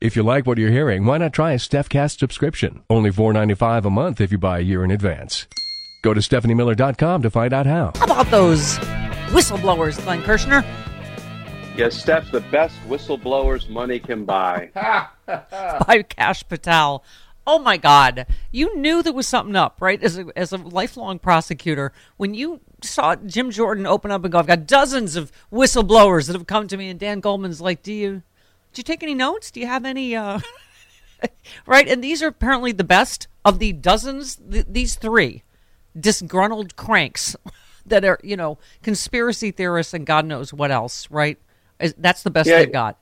If you like what you're hearing, why not try a StephCast subscription? Only $4.95 a month if you buy a year in advance. Go to StephanieMiller.com to find out how. How about those whistleblowers, Glenn Kirschner? Yes, Steph, the best whistleblowers money can buy. By Kash Patel. Oh my God. You knew there was something up, right? As a, as a lifelong prosecutor, when you saw Jim Jordan open up and go, I've got dozens of whistleblowers that have come to me, and Dan Goldman's like, Do you did you take any notes? Do you have any? Uh... right, and these are apparently the best of the dozens. Th- these three disgruntled cranks that are, you know, conspiracy theorists and God knows what else. Right, Is- that's the best Yeah. they've got.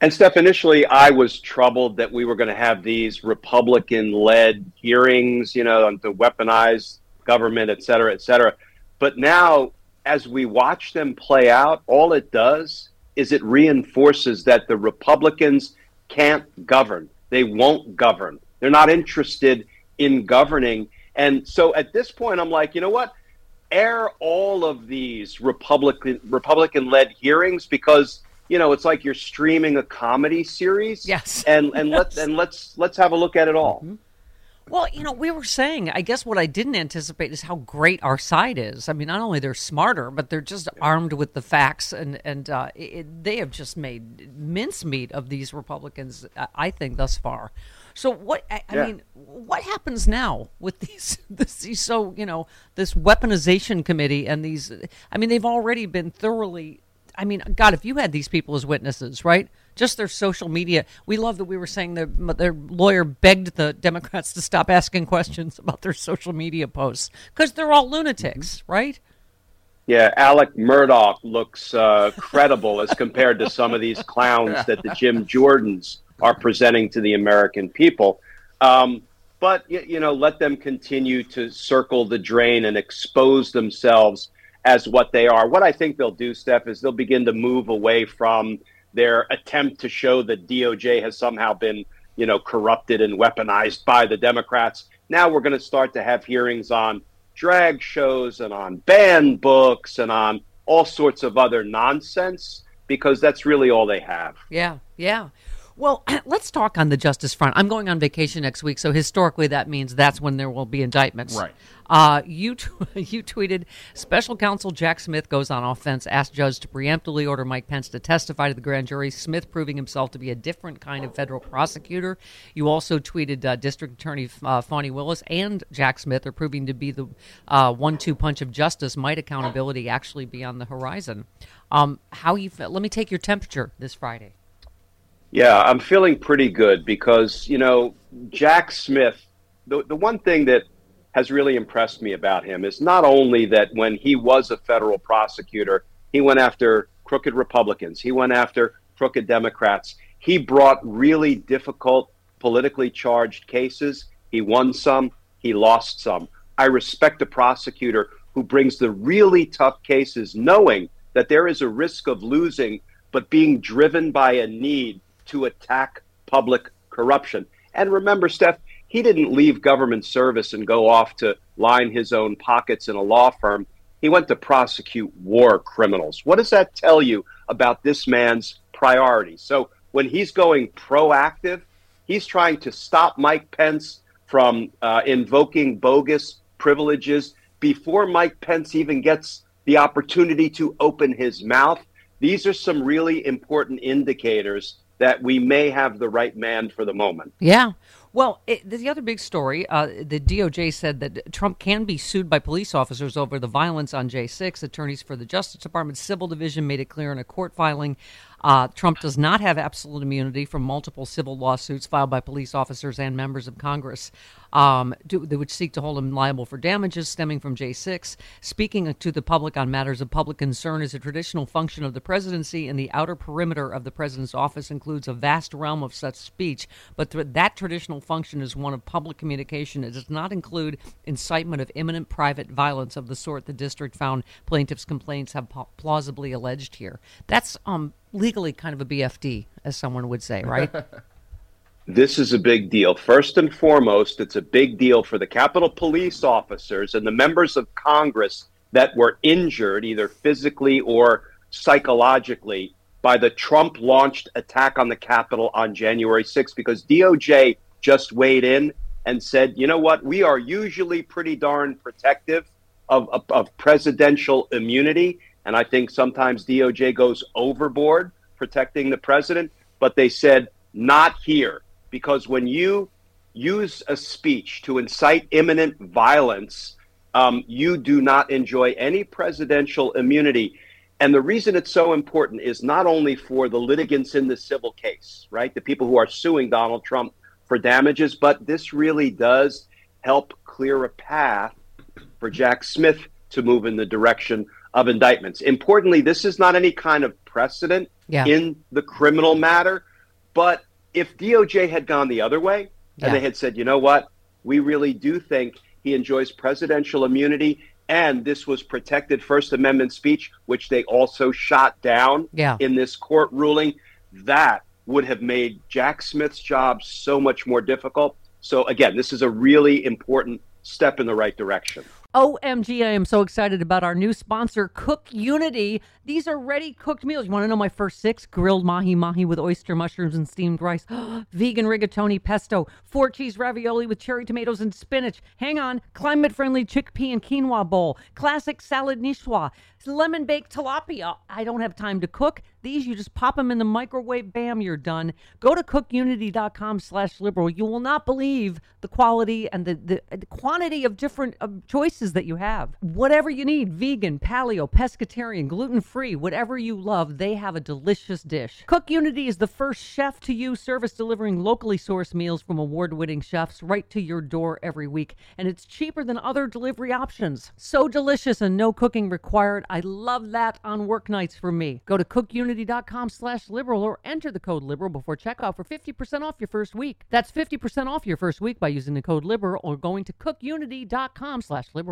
And Steph, initially I was troubled that we were going to have these Republican-led hearings, you know, on the weaponized government, et cetera, et cetera. But now, as we watch them play out, all it does is it reinforces that the Republicans can't govern. They won't govern. They're not interested in governing. And so at this point, I'm like, you know what? Air all of these Republican Republican-led hearings because you know it's like you're streaming a comedy series. Yes. And and let's and let's let's have a look at it all. Mm-hmm. Well, you know, we were saying, I guess what I didn't anticipate is how great our side is. I mean, not only they're smarter, but they're just armed with the facts, and and uh, it, they have just made mincemeat of these Republicans. I think thus far. So what? I, I mean, what happens now with these? This, these so you know this weaponization committee and these. I mean, they've already been thoroughly. I mean, God, if you had these people as witnesses, right? Just their social media. We love that we were saying their their lawyer begged the Democrats to stop asking questions about their social media posts because they're all lunatics, right? Yeah, Alec Murdaugh looks uh, credible as compared to some of these clowns that the Jim Jordans are presenting to the American people. Um, but you know, let them continue to circle the drain and expose themselves as what they are. What I think they'll do, Steph, is they'll begin to move away from their attempt to show that DOJ has somehow been, you know, corrupted and weaponized by the Democrats. Now we're going to start to have hearings on drag shows and on banned books and on all sorts of other nonsense because that's really all they have. Yeah, yeah. Well, let's talk on the justice front. I'm going on vacation next week, so historically that means that's when there will be indictments. Right. Uh, you t- you tweeted Special Counsel Jack Smith goes on offense, asked judge to preemptively order Mike Pence to testify to the grand jury. Smith proving himself to be a different kind of federal prosecutor. You also tweeted uh, District Attorney uh, Willis and Jack Smith are proving to be the uh, one-two punch of justice. Might accountability actually be on the horizon? Um, how you? Let me take your temperature this Friday. Yeah, I'm feeling pretty good because, you know, Jack Smith, the, the one thing that has really impressed me about him is not only that when he was a federal prosecutor, he went after crooked Republicans, he went after crooked Democrats. He brought really difficult, politically charged cases. He won some, he lost some. I respect a prosecutor who brings the really tough cases knowing that there is a risk of losing, but being driven by a need to attack public corruption. And remember, Steph, he didn't leave government service and go off to line his own pockets in a law firm. He went to prosecute war criminals. What does that tell you about this man's priorities? So when he's going proactive, he's trying to stop Mike Pence from uh, invoking bogus privileges before Mike Pence even gets the opportunity to open his mouth. These are some really important indicators that we may have the right man for the moment. Yeah. Well, it, the other big story uh, the DOJ said that Trump can be sued by police officers over the violence on J6. Attorneys for the Justice Department Civil Division made it clear in a court filing uh, Trump does not have absolute immunity from multiple civil lawsuits filed by police officers and members of Congress um, do, would seek to hold him liable for damages stemming from J6. Speaking to the public on matters of public concern is a traditional function of the presidency, and the outer perimeter of the president's office includes a vast realm of such speech. But th- that traditional function is one of public communication. It does not include incitement of imminent private violence of the sort the district found plaintiffs' complaints have plausibly alleged here. That's um, legally kind of a BFD, as someone would say, right? this is a big deal. First and foremost, it's a big deal for the Capitol Police officers and the members of Congress that were injured, either physically or psychologically, by the Trump launched attack on the Capitol on January 6th, because DOJ just weighed in and said, you know what, we are usually pretty darn protective of, of, of presidential immunity. And I think sometimes DOJ goes overboard protecting the president, but they said, not here. Because when you use a speech to incite imminent violence, um, you do not enjoy any presidential immunity. And the reason it's so important is not only for the litigants in the civil case, right? The people who are suing Donald Trump for damages, but this really does help clear a path for Jack Smith to move in the direction of indictments. Importantly, this is not any kind of precedent yeah. in the criminal matter. But if DOJ had gone the other way yeah. and they had said, you know what, we really do think he enjoys presidential immunity and this was protected First Amendment speech, which they also shot down yeah. in this court ruling, that would have made Jack Smith's job so much more difficult. So, again, this is a really important step in the right direction. OMG, I am so excited about our new sponsor, Cook Unity. These are ready cooked meals. You want to know my first six? Grilled mahi mahi with oyster mushrooms and steamed rice, vegan rigatoni pesto, four cheese ravioli with cherry tomatoes and spinach. Hang on, climate friendly chickpea and quinoa bowl, classic salad niçoise, lemon baked tilapia. I don't have time to cook. These you just pop them in the microwave, bam, you're done. Go to cookunity.com slash liberal. You will not believe the quality and the, the, the quantity of different choices that you have. Whatever you need, vegan, paleo, pescatarian, gluten-free, whatever you love, they have a delicious dish. Cook Unity is the first chef to you service delivering locally sourced meals from award-winning chefs right to your door every week. And it's cheaper than other delivery options. So delicious and no cooking required. I love that on work nights for me. Go to cookunity.com slash liberal or enter the code liberal before checkout for 50% off your first week. That's 50% off your first week by using the code liberal or going to cookunity.com slash liberal.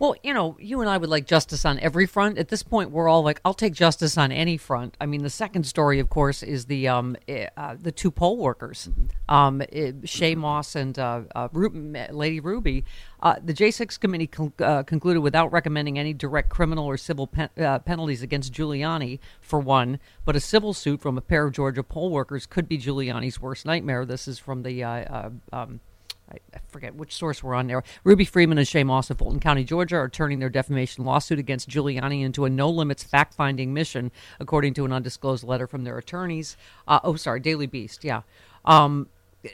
Well, you know, you and I would like justice on every front. At this point, we're all like, "I'll take justice on any front." I mean, the second story, of course, is the um, eh, uh, the two poll workers, um, eh, Shaye Moss and uh, uh, Lady Ruby. Uh, the J6 committee con- uh, concluded without recommending any direct criminal or civil pen- uh, penalties against Giuliani, for one, but a civil suit from a pair of Georgia poll workers could be Giuliani's worst nightmare. This is from the um, I, forget which source we're on there. Ruby Freeman and Shaye Moss of Fulton County, Georgia, are turning their defamation lawsuit against Giuliani into a no limits fact finding mission, according to an undisclosed letter from their attorneys. Uh, oh, sorry, Daily Beast. Yeah. Um,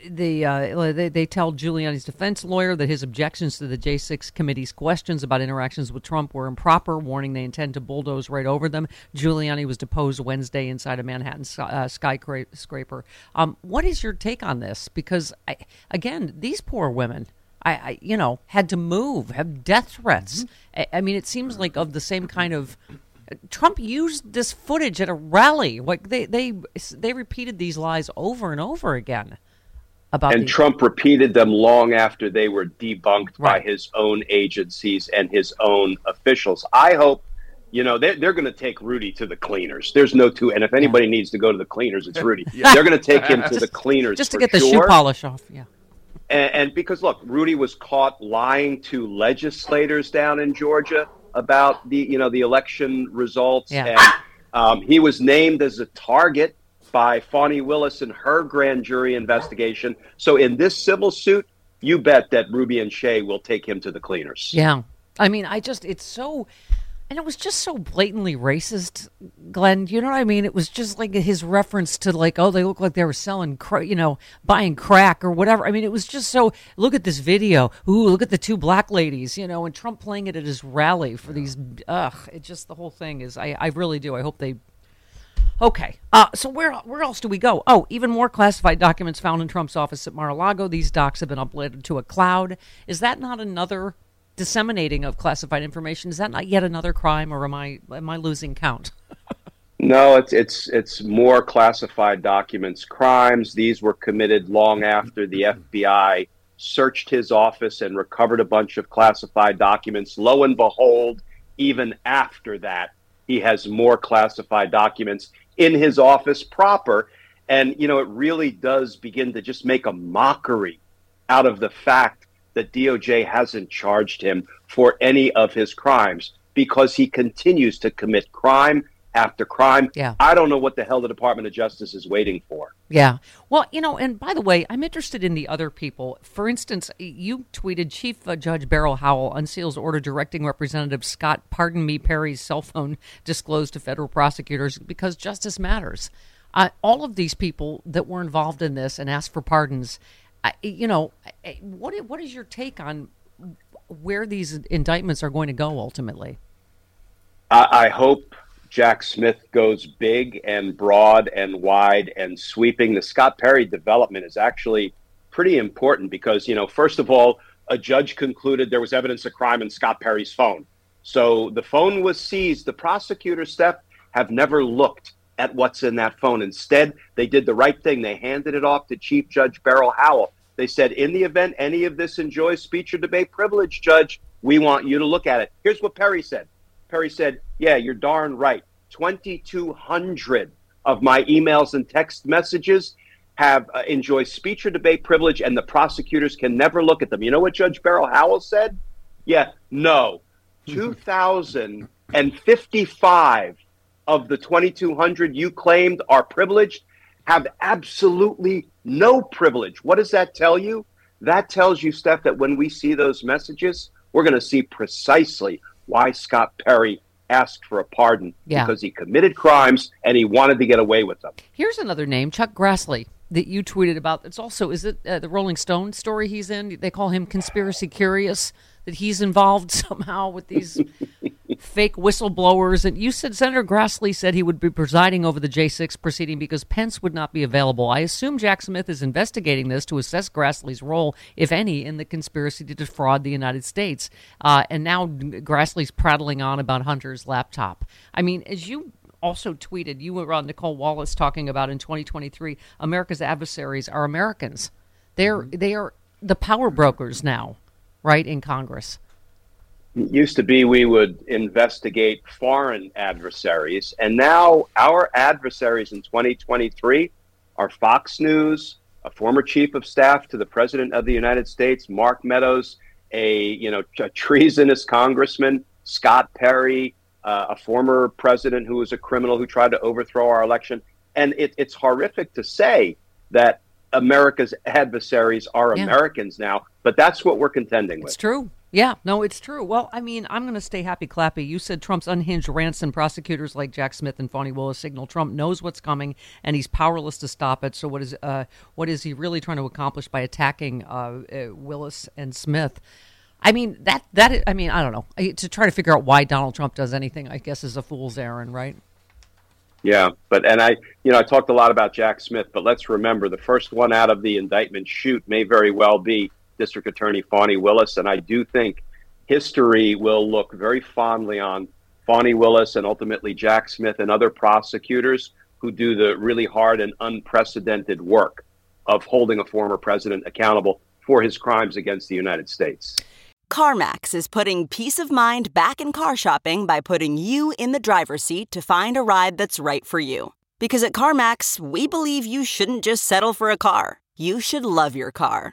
the uh, they, they tell Giuliani's defense lawyer that his objections to the J6 committee's questions about interactions with Trump were improper, warning they intend to bulldoze right over them. Giuliani was deposed Wednesday inside a Manhattan uh, skyscraper. Um, what is your take on this? Because I, again, these poor women. I, I you know, had to move, have death threats. Mm-hmm. I, I mean, it seems like of the same kind of. Trump used this footage at a rally. Like they they they repeated these lies over and over again about and the- Trump repeated them long after they were debunked by his own agencies and his own officials. I hope, you know, they're, they're going to take Rudy to the cleaners. There's no two, and if anybody needs to go to the cleaners, it's Rudy. They're going to take him to the cleaners just to get the shoe polish off. Yeah. And, and because look, Rudy was caught lying to legislators down in Georgia about the you know the election results, Yeah. and um, he was named as a target by Fani Willis in her grand jury investigation. So in this civil suit, you bet that Ruby and Shaye will take him to the cleaners. Yeah. I mean, I just, it's so, and it was just so blatantly racist, Glenn. You know what I mean? It was just like his reference to, like, oh, they look like they were selling, cra- you know, buying crack or whatever. I mean, it was just so, look at this video. Ooh, look at the two black ladies, you know, and Trump playing it at his rally for these, ugh, it just, the whole thing is, I, I really do. I hope they, Okay. Uh, so where where else do we go? Oh, even more classified documents found in Trump's office at Mar-a-Lago. These docs have been uploaded to a cloud. Is that not another disseminating of classified information? Is that not yet another crime, or am I am I losing count? No, it's it's it's more classified documents, crimes. These were committed long after the FBI searched his office and recovered a bunch of classified documents. Lo and behold, even after that, he has more classified documents in his office proper. And you know, it really does begin to just make a mockery out of the fact that DOJ hasn't charged him for any of his crimes because he continues to commit crime after crime. Yeah. I don't know what the hell the Department of Justice is waiting for. Yeah. Well, you know, and by the way, I'm interested in the other people. For instance, you tweeted Chief uh, Judge Beryl Howell unseals order directing Representative Scott Pardon Me Perry's cell phone disclosed to federal prosecutors because justice matters. Uh, all of these people that were involved in this and asked for pardons, I, you know, what what is your take on where these indictments are going to go ultimately? I, I hope Jack Smith goes big and broad and wide and sweeping. The Scott Perry development is actually pretty important because, you know, first of all, a judge concluded there was evidence of crime in Scott Perry's phone. So the phone was seized. The prosecutors, Steph, have never looked at what's in that phone. Instead, they did the right thing. They handed it off to Chief Judge Beryl Howell. They said, in the event any of this enjoys speech or debate privilege, Judge, we want you to look at it. Here's what Perry said Perry said, Yeah, you're darn right. 2,200 of my emails and text messages have uh, enjoy speech or debate privilege, and the prosecutors can never look at them. You know what Judge Beryl Howell said? Yeah, no. 2,055 of the 2,200 you claimed are privileged have absolutely no privilege. What does that tell you? That tells you, Steph, that when we see those messages, we're going to see precisely why Scott Perry asked for a pardon Yeah. because he committed crimes and he wanted to get away with them. Here's another name, Chuck Grassley, that you tweeted about. It's also is it uh, the Rolling Stone story he's in? They call him conspiracy curious that he's involved somehow with these fake whistleblowers. And you said Senator Grassley said he would be presiding over the J6 proceeding because Pence would not be available. I assume Jack Smith is investigating this to assess Grassley's role, if any, in the conspiracy to defraud the United States. Uh, and now Grassley's prattling on about Hunter's laptop. I mean, as you also tweeted, you were on Nicolle Wallace talking about in 2023, America's adversaries are Americans. They're they are the power brokers now, right in Congress. It used to be we would investigate foreign adversaries, and now our adversaries in 2023 are Fox News, a former chief of staff to the president of the United States, Mark Meadows, a you know a treasonous congressman, Scott Perry, uh, a former president who was a criminal who tried to overthrow our election, and it, it's horrific to say that America's adversaries are Yeah. Americans now, but that's what we're contending with. It's true. Yeah, no, it's true. Well, I mean, I'm going to stay happy clappy. You said Trump's unhinged rants and prosecutors like Jack Smith and Fani Willis signal Trump knows what's coming and he's powerless to stop it. So what is uh, what is he really trying to accomplish by attacking uh, uh, Willis and Smith? I mean that that I mean I don't know to try to figure out why Donald Trump does anything. I guess is a fool's errand, right? Yeah, but and I, you know, I talked a lot about Jack Smith, but let's remember the first one out of the indictment shoot may very well be District Attorney Fani Willis, and I do think history will look very fondly on Fani Willis and ultimately Jack Smith and other prosecutors who do the really hard and unprecedented work of holding a former president accountable for his crimes against the United States. CarMax is putting peace of mind back in car shopping by putting you in the driver's seat to find a ride that's right for you. Because at CarMax, we believe you shouldn't just settle for a car, you should love your car.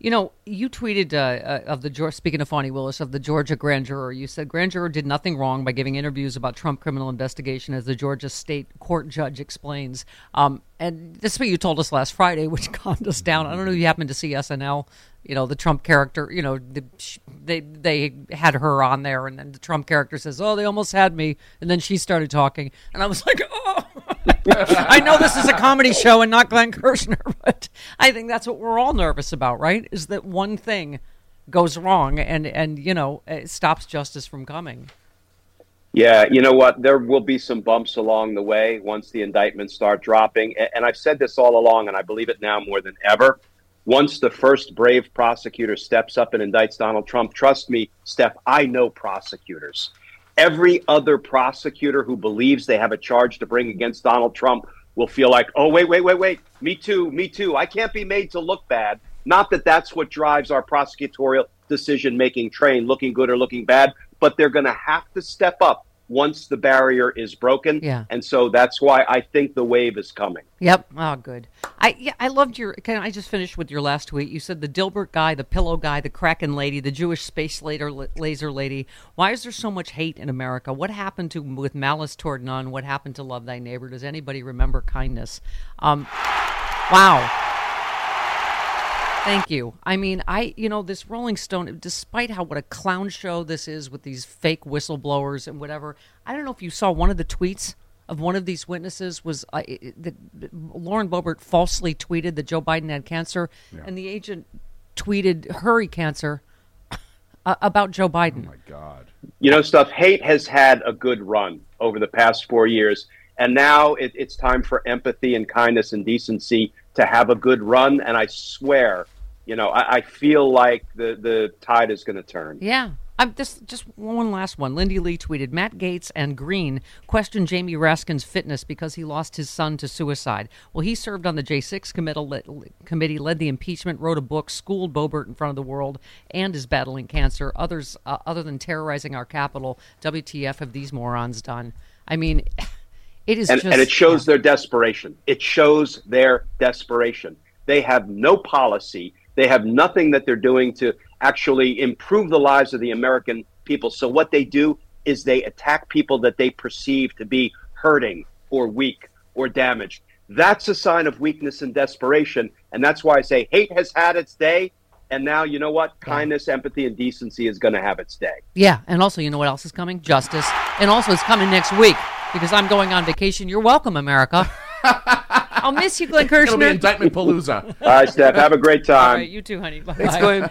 You know, you tweeted uh, uh, of the. Speaking of Fani Willis of the Georgia grand juror, you said grand juror did nothing wrong by giving interviews about Trump criminal investigation, as the Georgia state court judge explains. Um, and this is what you told us last Friday, which calmed us down. I don't know if you happened to see SNL. You know, the Trump character. You know, the, they they had her on there, and then the Trump character says, "Oh, they almost had me," and then she started talking, and I was like, "Oh." I know this is a comedy show and not Glenn Kirschner, but I think that's what we're all nervous about, right? Is that one thing goes wrong and and you know it stops justice from coming. Yeah, you know what? There will be some bumps along the way once the indictments start dropping, and I've said this all along, and I believe it now more than ever. Once the first brave prosecutor steps up and indicts Donald Trump, trust me, Steph, I know prosecutors every other prosecutor who believes they have a charge to bring against Donald Trump will feel like, oh, wait, wait, wait, wait, me too, me too. I can't be made to look bad. Not that that's what drives our prosecutorial decision making train, looking good or looking bad, but they're going to have to step up once the barrier is broken. Yeah. And so that's why I think the wave is coming. Yep. Oh, good. I yeah, I loved your. Can I just finish with your last tweet? You said the Dilbert guy, the pillow guy, the Kraken lady, the Jewish space laser laser lady. Why is there so much hate in America? What happened to with malice toward none? What happened to love thy neighbor? Does anybody remember kindness? Um, wow. Thank you. I mean, I you know this Rolling Stone, despite how what a clown show this is with these fake whistleblowers and whatever. I don't know if you saw one of the tweets of one of these witnesses was uh, that Lauren Boebert falsely tweeted that Joe Biden had cancer, yeah. and the agent tweeted hurry cancer uh, about Joe Biden. Oh my God! You know, stuff. Hate has had a good run over the past four years, and now it, it's time for empathy and kindness and decency to have a good run. And I swear, you know, I, I feel like the the tide is going to turn. Yeah. I'm just just one last one. Lindy Li tweeted: Matt Gaetz and Greene questioned Jamie Raskin's fitness because he lost his son to suicide. Well, he served on the J6 committee, led the impeachment, wrote a book, schooled Boebert in front of the world, and is battling cancer. Others, uh, other than terrorizing our capital, WTF have these morons done? I mean. It is and, just, and it shows their desperation. It shows their desperation. They have no policy. They have nothing that they're doing to actually improve the lives of the American people. So what they do is they attack people that they perceive to be hurting or weak or damaged. That's a sign of weakness and desperation. And that's why I say hate has had its day. And now, you know what? Kindness, empathy, and decency is going to have its day. Yeah. And also, you know what else is coming? Justice. And also, it's coming next week because I'm going on vacation. You're welcome, America. I'll miss you, Glenn Kirschner. It'll be indictment palooza. All right, Steph. Have a great time. All right, you too, honey. Bye bye.